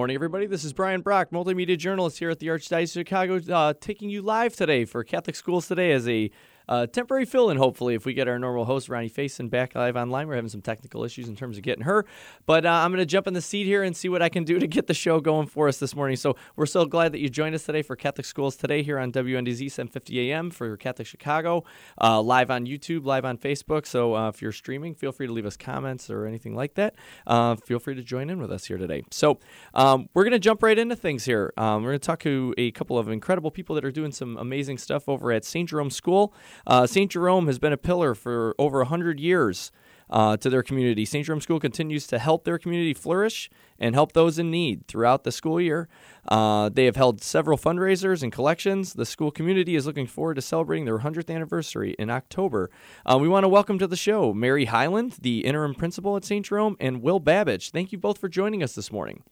Morning, everybody. This is Brian Brock, multimedia journalist here at the Archdiocese of Chicago, uh, taking you live today for Catholic Schools Today as a uh, temporary fill in, hopefully, if we get our normal host, Ronnie Faison, back live online. We're having some technical issues in terms of getting her. But uh, I'm going to jump in the seat here and see what I can do to get the show going for us this morning. So we're so glad that you joined us today for Catholic Schools Today here on WNDZ 750 AM for Catholic Chicago, uh, live on YouTube, live on Facebook. So uh, if you're streaming, feel free to leave us comments or anything like that. Uh, feel free to join in with us here today. So um, we're going to jump right into things here. Um, we're going to talk to a couple of incredible people that are doing some amazing stuff over at St. Jerome School. Uh, St. Jerome has been a pillar for over 100 years uh, to their community. St. Jerome School continues to help their community flourish and help those in need throughout the school year. Uh, they have held several fundraisers and collections. The school community is looking forward to celebrating their 100th anniversary in October. Uh, we want to welcome to the show Mary Highland, the interim principal at St. Jerome, and Will Babbage. Thank you both for joining us this morning.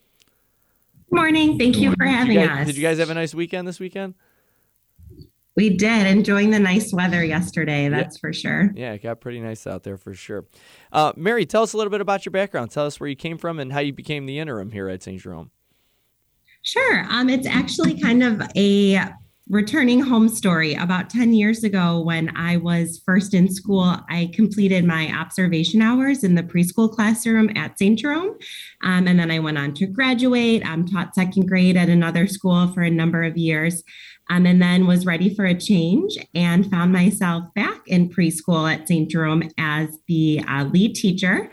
Good Morning. Thank you for having did you guys, us. Did you guys have a nice weekend this weekend? We did. Enjoying the nice weather yesterday, that's yeah. for sure. Yeah, it got pretty nice out there for sure. Uh, Mary, tell us a little bit about your background. Tell us where you came from and how you became the interim here at St. Jerome. Sure. Um, it's actually kind of a returning home story. About 10 years ago, when I was first in school, I completed my observation hours in the preschool classroom at St. Jerome. Um, and then I went on to graduate. Um, taught second grade at another school for a number of years um, and then was ready for a change and found myself back in preschool at St. Jerome as the uh, lead teacher.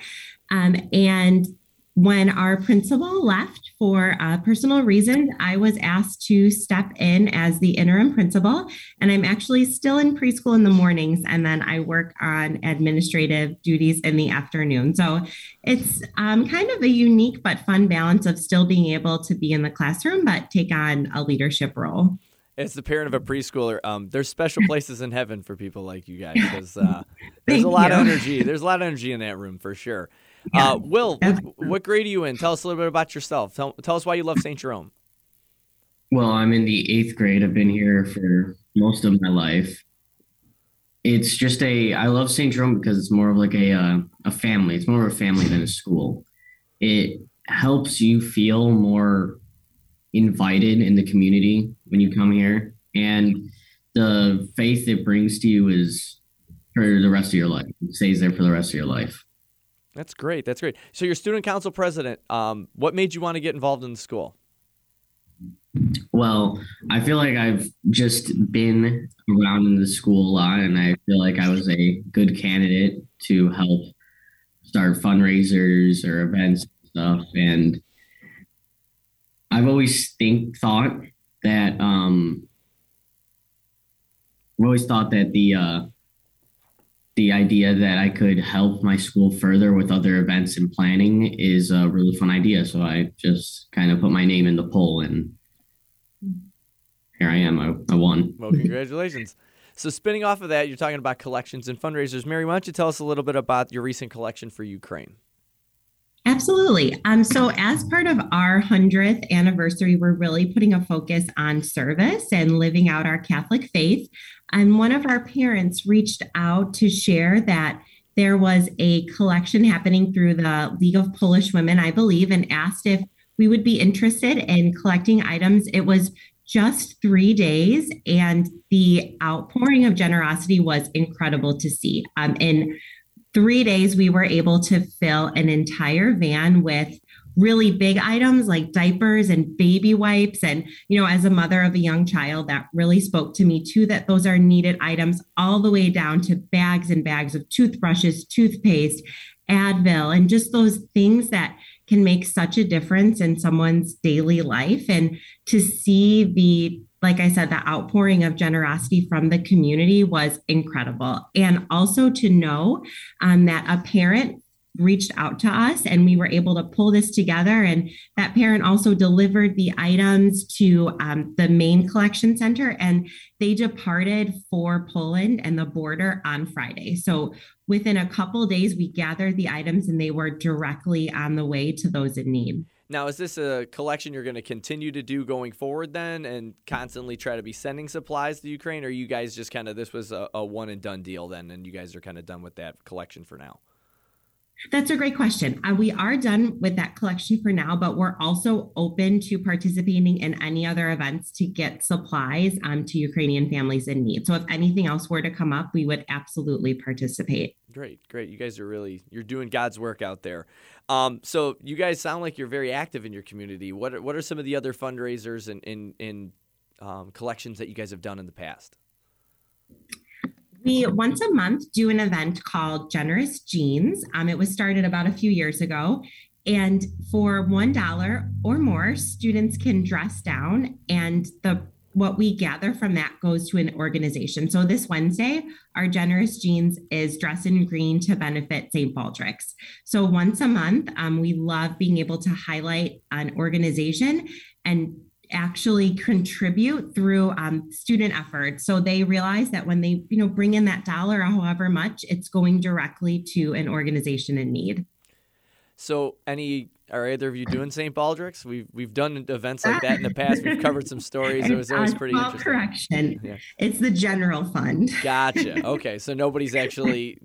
Um, and when our principal left for uh, personal reasons, I was asked to step in as the interim principal. And I'm actually still in preschool in the mornings, and then I work on administrative duties in the afternoon. So it's um, kind of a unique but fun balance of still being able to be in the classroom, but take on a leadership role as the parent of a preschooler, um, there's special places in heaven for people like you guys because uh, there's a lot you. of energy. There's a lot of energy in that room for sure. Yeah, uh, Will, what, what, grade are you in? Tell us a little bit about yourself. Tell, tell us why you love St. Jerome. Well, I'm in the eighth grade. I've been here for most of my life. It's just a, I love St. Jerome because it's more of like a, uh, a family. It's more of a family than a school. It helps you feel more invited in the community when you come here. And the faith it brings to you is for the rest of your life. It stays there for the rest of your life. That's great. That's great. So you're student council president. Um, what made you want to get involved in the school? Well i feel like i've just been around in the school a lot and i feel like i was a good candidate to help start fundraisers or events and stuff. And I've always think thought that um, I've always thought that the uh, the idea that I could help my school further with other events and planning is a really fun idea. So I just kind of put my name in the poll, and here I am. I, I won. Well, congratulations. So, spinning off of that, you're talking about collections and fundraisers. Mary, why don't you tell us a little bit about your recent collection for Ukraine? Absolutely. Um, so, as part of our 100th anniversary, we're really putting a focus on service and living out our Catholic faith. And one of our parents reached out to share that there was a collection happening through the League of Polish Women, I believe, and asked if we would be interested in collecting items. It was just three days, and the outpouring of generosity was incredible to see. Um, in three days, we were able to fill an entire van with really big items like diapers and baby wipes. And, you know, as a mother of a young child, that really spoke to me too, that those are needed items all the way down to bags and bags of toothbrushes, toothpaste, Advil, and just those things that can make such a difference in someone's daily life. And to see the like I said, the outpouring of generosity from the community was incredible. And also to know um, that a parent reached out to us and we were able to pull this together. And that parent also delivered the items to um, the main collection center and they departed for Poland and the border on Friday. So within a couple days, we gathered the items and they were directly on the way to those in need. Now, is this a collection you're going to continue to do going forward then and constantly try to be sending supplies to Ukraine? Or you guys just kind of, this was a, a one and done deal then, and you guys are kind of done with that collection for now? That's a great question. Uh, we are done with that collection for now, but we're also open to participating in any other events to get supplies um, to Ukrainian families in need. So if anything else were to come up, we would absolutely participate. Great, great. You guys are really you're doing God's work out there. Um, so you guys sound like you're very active in your community. What are, what are some of the other fundraisers and in, in, um, collections that you guys have done in the past? We once a month do an event called Generous Jeans. Um, it was started about a few years ago. And for $1 or more, students can dress down and the what we gather from that goes to an organization. So this Wednesday, our Generous Jeans is dress in green to benefit St. Baldrick's. So once a month, um, we love being able to highlight an organization and actually contribute through um, student effort. So they realize that when they, you know, bring in that dollar or however much, it's going directly to an organization in need. So any are either of you doing St. Baldrick's? We've we've done events like that in the past. We've covered some stories. It was always pretty interesting. Correction. Yeah. It's the general fund. Gotcha. Okay. So nobody's actually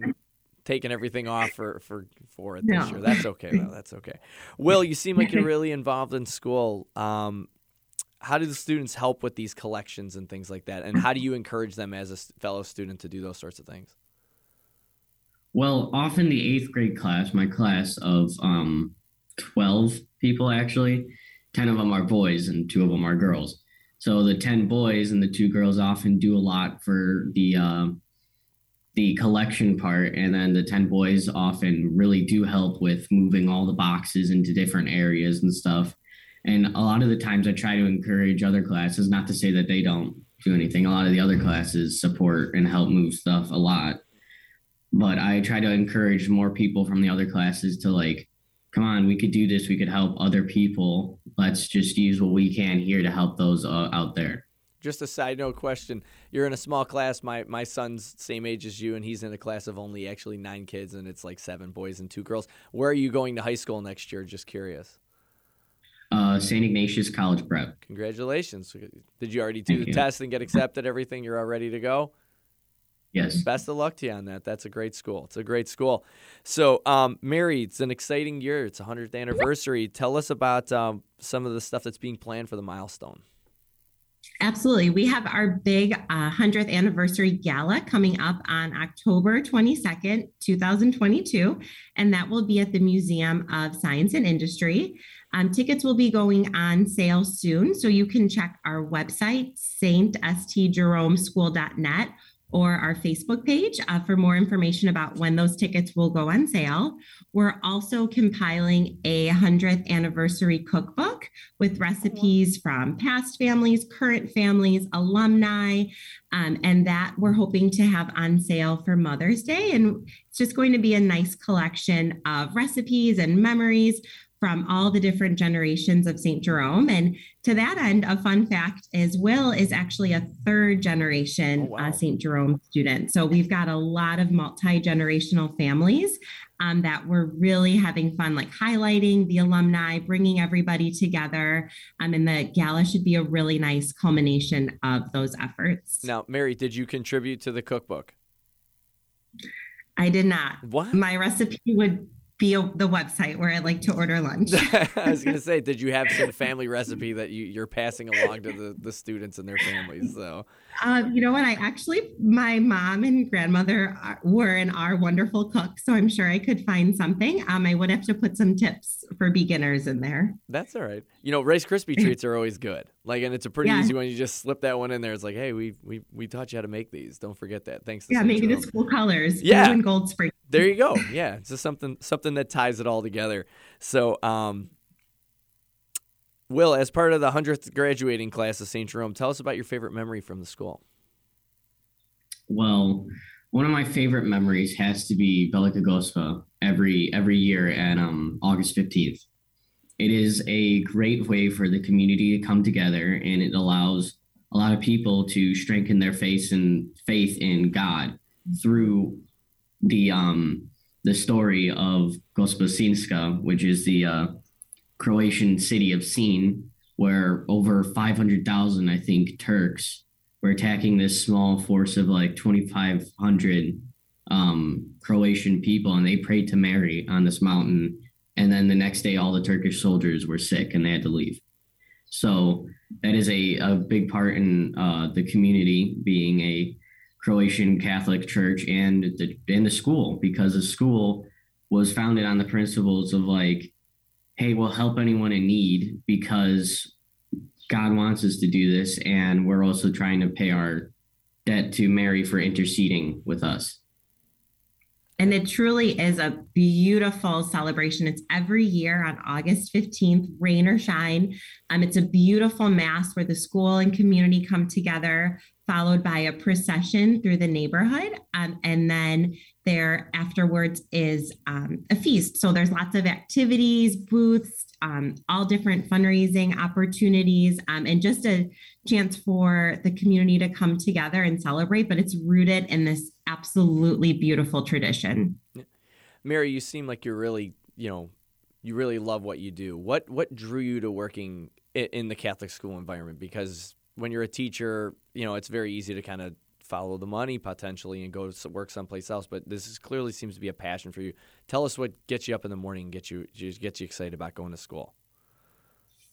taking everything off for for for it this no. year. That's okay though. That's okay. Will, you seem like you're really involved in school. Um, how do the students help with these collections and things like that? And how do you encourage them as a fellow student to do those sorts of things? Well, often the eighth grade class, my class of um, 12 people actually, 10 of them are boys and two of them are girls. So the 10 boys and the two girls often do a lot for the uh, the collection part and then the 10 boys often really do help with moving all the boxes into different areas and stuff and a lot of the times I try to encourage other classes, not to say that they don't do anything. A lot of the other classes support and help move stuff a lot. But I try to encourage more people from the other classes to like, come on, we could do this. We could help other people. Let's just use what we can here to help those uh, out there. Just a side note question. You're in a small class. My my son's same age as you, and he's in a class of only actually nine kids, and it's like seven boys and two girls. Where are you going to high school next year? Just curious. Uh, St. Ignatius College Prep. Congratulations. Did you already do Thank the you. test and get accepted? Everything? You're all ready to go? Yes. Best of luck to you on that. That's a great school. It's a great school. So, um, Mary, it's an exciting year. It's a 100th anniversary. Tell us about um, some of the stuff that's being planned for the milestone. Absolutely. We have our big uh, 100th anniversary gala coming up on October 22nd, 2022, and that will be at the Museum of Science and Industry. Um, tickets will be going on sale soon, so you can check our website, stjeromeschool.net, or our Facebook page uh, for more information about when those tickets will go on sale. We're also compiling a 100th anniversary cookbook with recipes from past families, current families, alumni, um, and that we're hoping to have on sale for Mother's Day. And it's just going to be a nice collection of recipes and memories from all the different generations of St. Jerome. And to that end, a fun fact is Will is actually a third generation oh, wow. uh, St. Jerome student. So we've got a lot of multi generational families um, that we're really having fun, like highlighting the alumni, bringing everybody together. Um, and the gala should be a really nice culmination of those efforts. Now, Mary, did you contribute to the cookbook? I did not. What? My recipe would be a, the website where I like to order lunch. I was gonna say, did you have some family recipe that you, you're passing along to the, the students and their families? So, uh, you know what? I actually, my mom and grandmother are, were and are wonderful cooks, so I'm sure I could find something. Um, I would have to put some tips for beginners in there. That's all right. You know, Rice Krispie treats are always good. Like, and it's a pretty yeah. easy one. You just slip that one in there. It's like, hey, we we we taught you how to make these. Don't forget that. Thanks. yeah, maybe the school colors. Yeah, blue and gold spray. There you go. Yeah, it's just something something that ties it all together. So, um, Will, as part of the hundredth graduating class of St. Jerome, tell us about your favorite memory from the school. Well, one of my favorite memories has to be Velika Gospa every every year at um, August fifteenth. It is a great way for the community to come together, and it allows a lot of people to strengthen their faith and faith in God through the um the story of Gospa which is the uh, Croatian city of Sinj, where over 500,000, I think, Turks were attacking this small force of like 2,500 um, Croatian people, and they prayed to Mary on this mountain. And then the next day, all the Turkish soldiers were sick and they had to leave. So that is a, a big part in uh, the community being a Croatian Catholic Church and the and the school because the school was founded on the principles of like, hey, we'll help anyone in need because God wants us to do this, and we're also trying to pay our debt to Mary for interceding with us. And it truly is a beautiful celebration. It's every year on August 15th, rain or shine. Um, it's a beautiful mass where the school and community come together, followed by a procession through the neighborhood. Um, and then there afterwards is um, a feast. So there's lots of activities, booths, um, all different fundraising opportunities, um, and just a chance for the community to come together and celebrate. But it's rooted in this absolutely beautiful tradition. Mary, you seem like you're really, you know, you really love what you do. What what drew you to working in the Catholic school environment? Because when you're a teacher, you know, it's very easy to kind of follow the money potentially and go to work someplace else. But this is, clearly seems to be a passion for you. Tell us what gets you up in the morning and gets you gets you excited about going to school.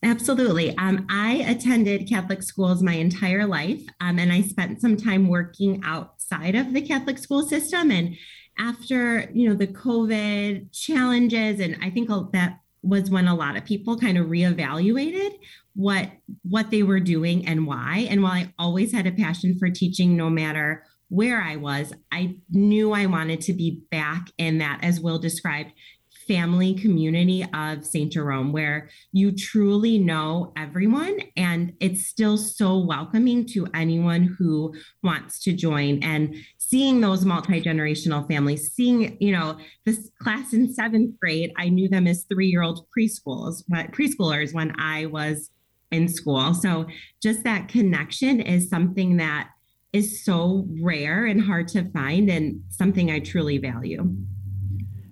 Absolutely. Um, I attended Catholic schools my entire life, um, and I spent some time working outside of the Catholic school system. And after you know the COVID challenges, and I think that was when a lot of people kind of reevaluated what what they were doing and why. And while i always had a passion for teaching no matter where i was i knew i wanted to be back in that as will described family community of St. Jerome where you truly know everyone and it's still so welcoming to anyone who wants to join and seeing those multi-generational families seeing you know this class in 7th grade I knew them as 3-year-old preschools but preschoolers when I was in school so just that connection is something that is so rare and hard to find and something I truly value.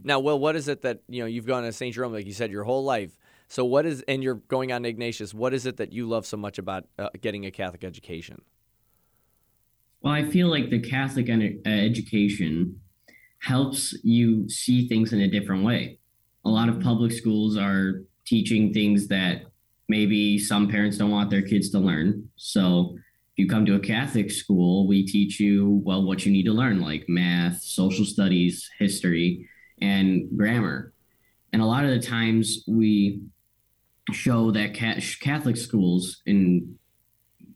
Now, Will, what is it that you know you've gone to St. Jerome, like you said, your whole life? So, what is, and you're going on to Ignatius. What is it that you love so much about uh, getting a Catholic education? Well, I feel like the Catholic ed- education helps you see things in a different way. A lot of public schools are teaching things that maybe some parents don't want their kids to learn. So, if you come to a Catholic school, we teach you, well, what you need to learn, like math, social studies, history and grammar. And a lot of the times we show that Catholic schools in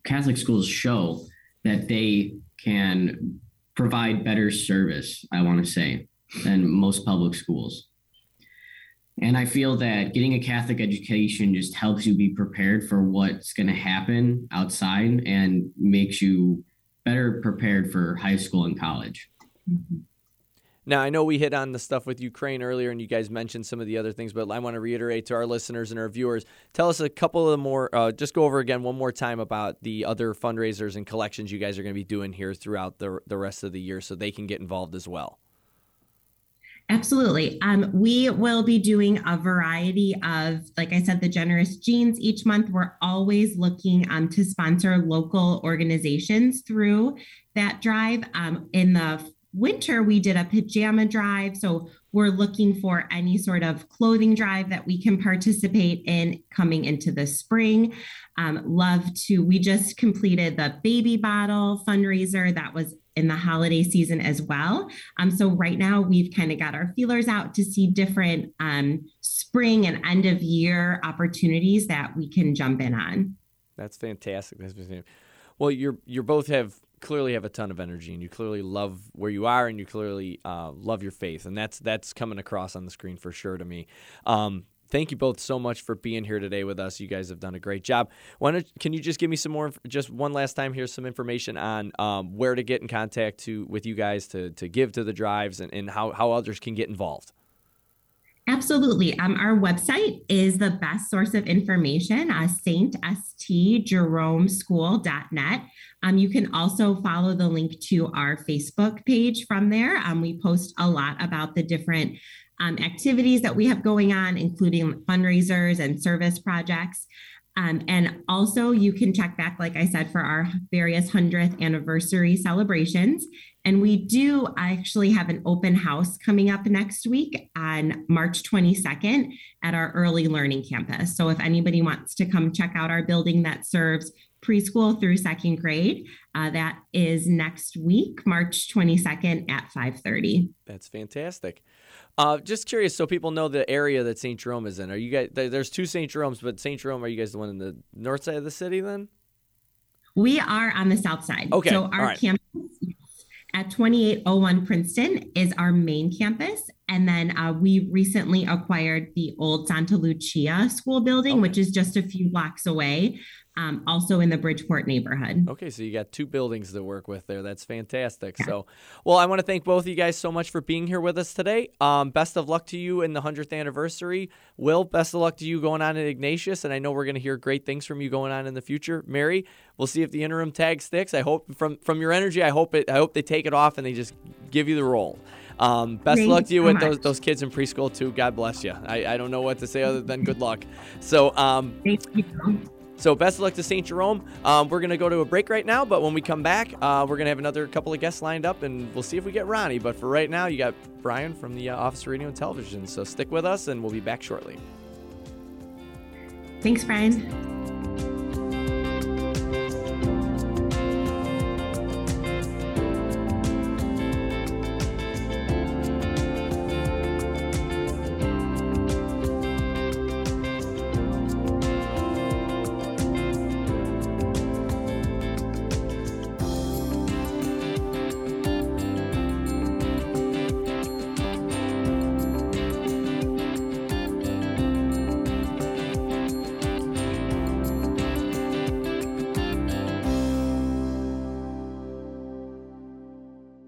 Catholic schools show that they can provide better service, I want to say, than most public schools. And I feel that getting a Catholic education just helps you be prepared for what's going to happen outside and makes you better prepared for high school and college. Mm-hmm. Now, I know we hit on the stuff with Ukraine earlier, and you guys mentioned some of the other things, but I want to reiterate to our listeners and our viewers tell us a couple of more, uh, just go over again one more time about the other fundraisers and collections you guys are going to be doing here throughout the, the rest of the year so they can get involved as well. Absolutely. Um, we will be doing a variety of, like I said, the generous jeans each month. We're always looking um, to sponsor local organizations through that drive. Um, in the winter, we did a pajama drive. So we're looking for any sort of clothing drive that we can participate in coming into the spring. Um, love to, we just completed the baby bottle fundraiser that was in the holiday season as well. Um, so right now we've kind of got our feelers out to see different um, spring and end of year opportunities that we can jump in on. That's fantastic. That's fantastic. Well, you're you're both have clearly have a ton of energy, and you clearly love where you are, and you clearly uh, love your faith, and that's that's coming across on the screen for sure to me. Um, thank you both so much for being here today with us. You guys have done a great job. Why don't, can you just give me some more, just one last time here, some information on um, where to get in contact to with you guys to, to give to the drives and, and how, how others can get involved? Absolutely. Um, our website is the best source of information, uh, saintstjeromeschool.net. Um, you can also follow the link to our Facebook page from there. Um, we post a lot about the different um, activities that we have going on, including fundraisers and service projects. Um, and also, you can check back, like I said, for our various 100th anniversary celebrations. And we do actually have an open house coming up next week on March 22nd at our early learning campus. So, if anybody wants to come check out our building that serves preschool through second grade, uh, that is next week, March 22nd at 5:30. That's fantastic. Uh, just curious, so people know the area that St. Jerome is in. Are you guys? There's two St. Jeromes, but St. Jerome, are you guys the one in the north side of the city then? We are on the south side. Okay. So our right. campus at 2801 Princeton is our main campus. And then uh, we recently acquired the old Santa Lucia school building, okay. which is just a few blocks away um, also in the Bridgeport neighborhood. Okay, so you got two buildings to work with there. That's fantastic. Yeah. So, well, I want to thank both of you guys so much for being here with us today. Um, best of luck to you in the 100th anniversary. Will, best of luck to you going on in Ignatius. And I know we're going to hear great things from you going on in the future. Mary, we'll see if the interim tag sticks. I hope from from your energy, I hope it. I hope they take it off and they just give you the role. Um, best of luck to you so with those, those kids in preschool too. God bless you. I, I don't know what to say other than good luck. So um, thank you. So best of luck to St. Jerome. Um, we're going to go to a break right now, but when we come back, uh, we're going to have another couple of guests lined up, and we'll see if we get Ronnie. But for right now, you got Brian from the uh, Office of Radio and Television. So stick with us, and we'll be back shortly. Thanks, Brian.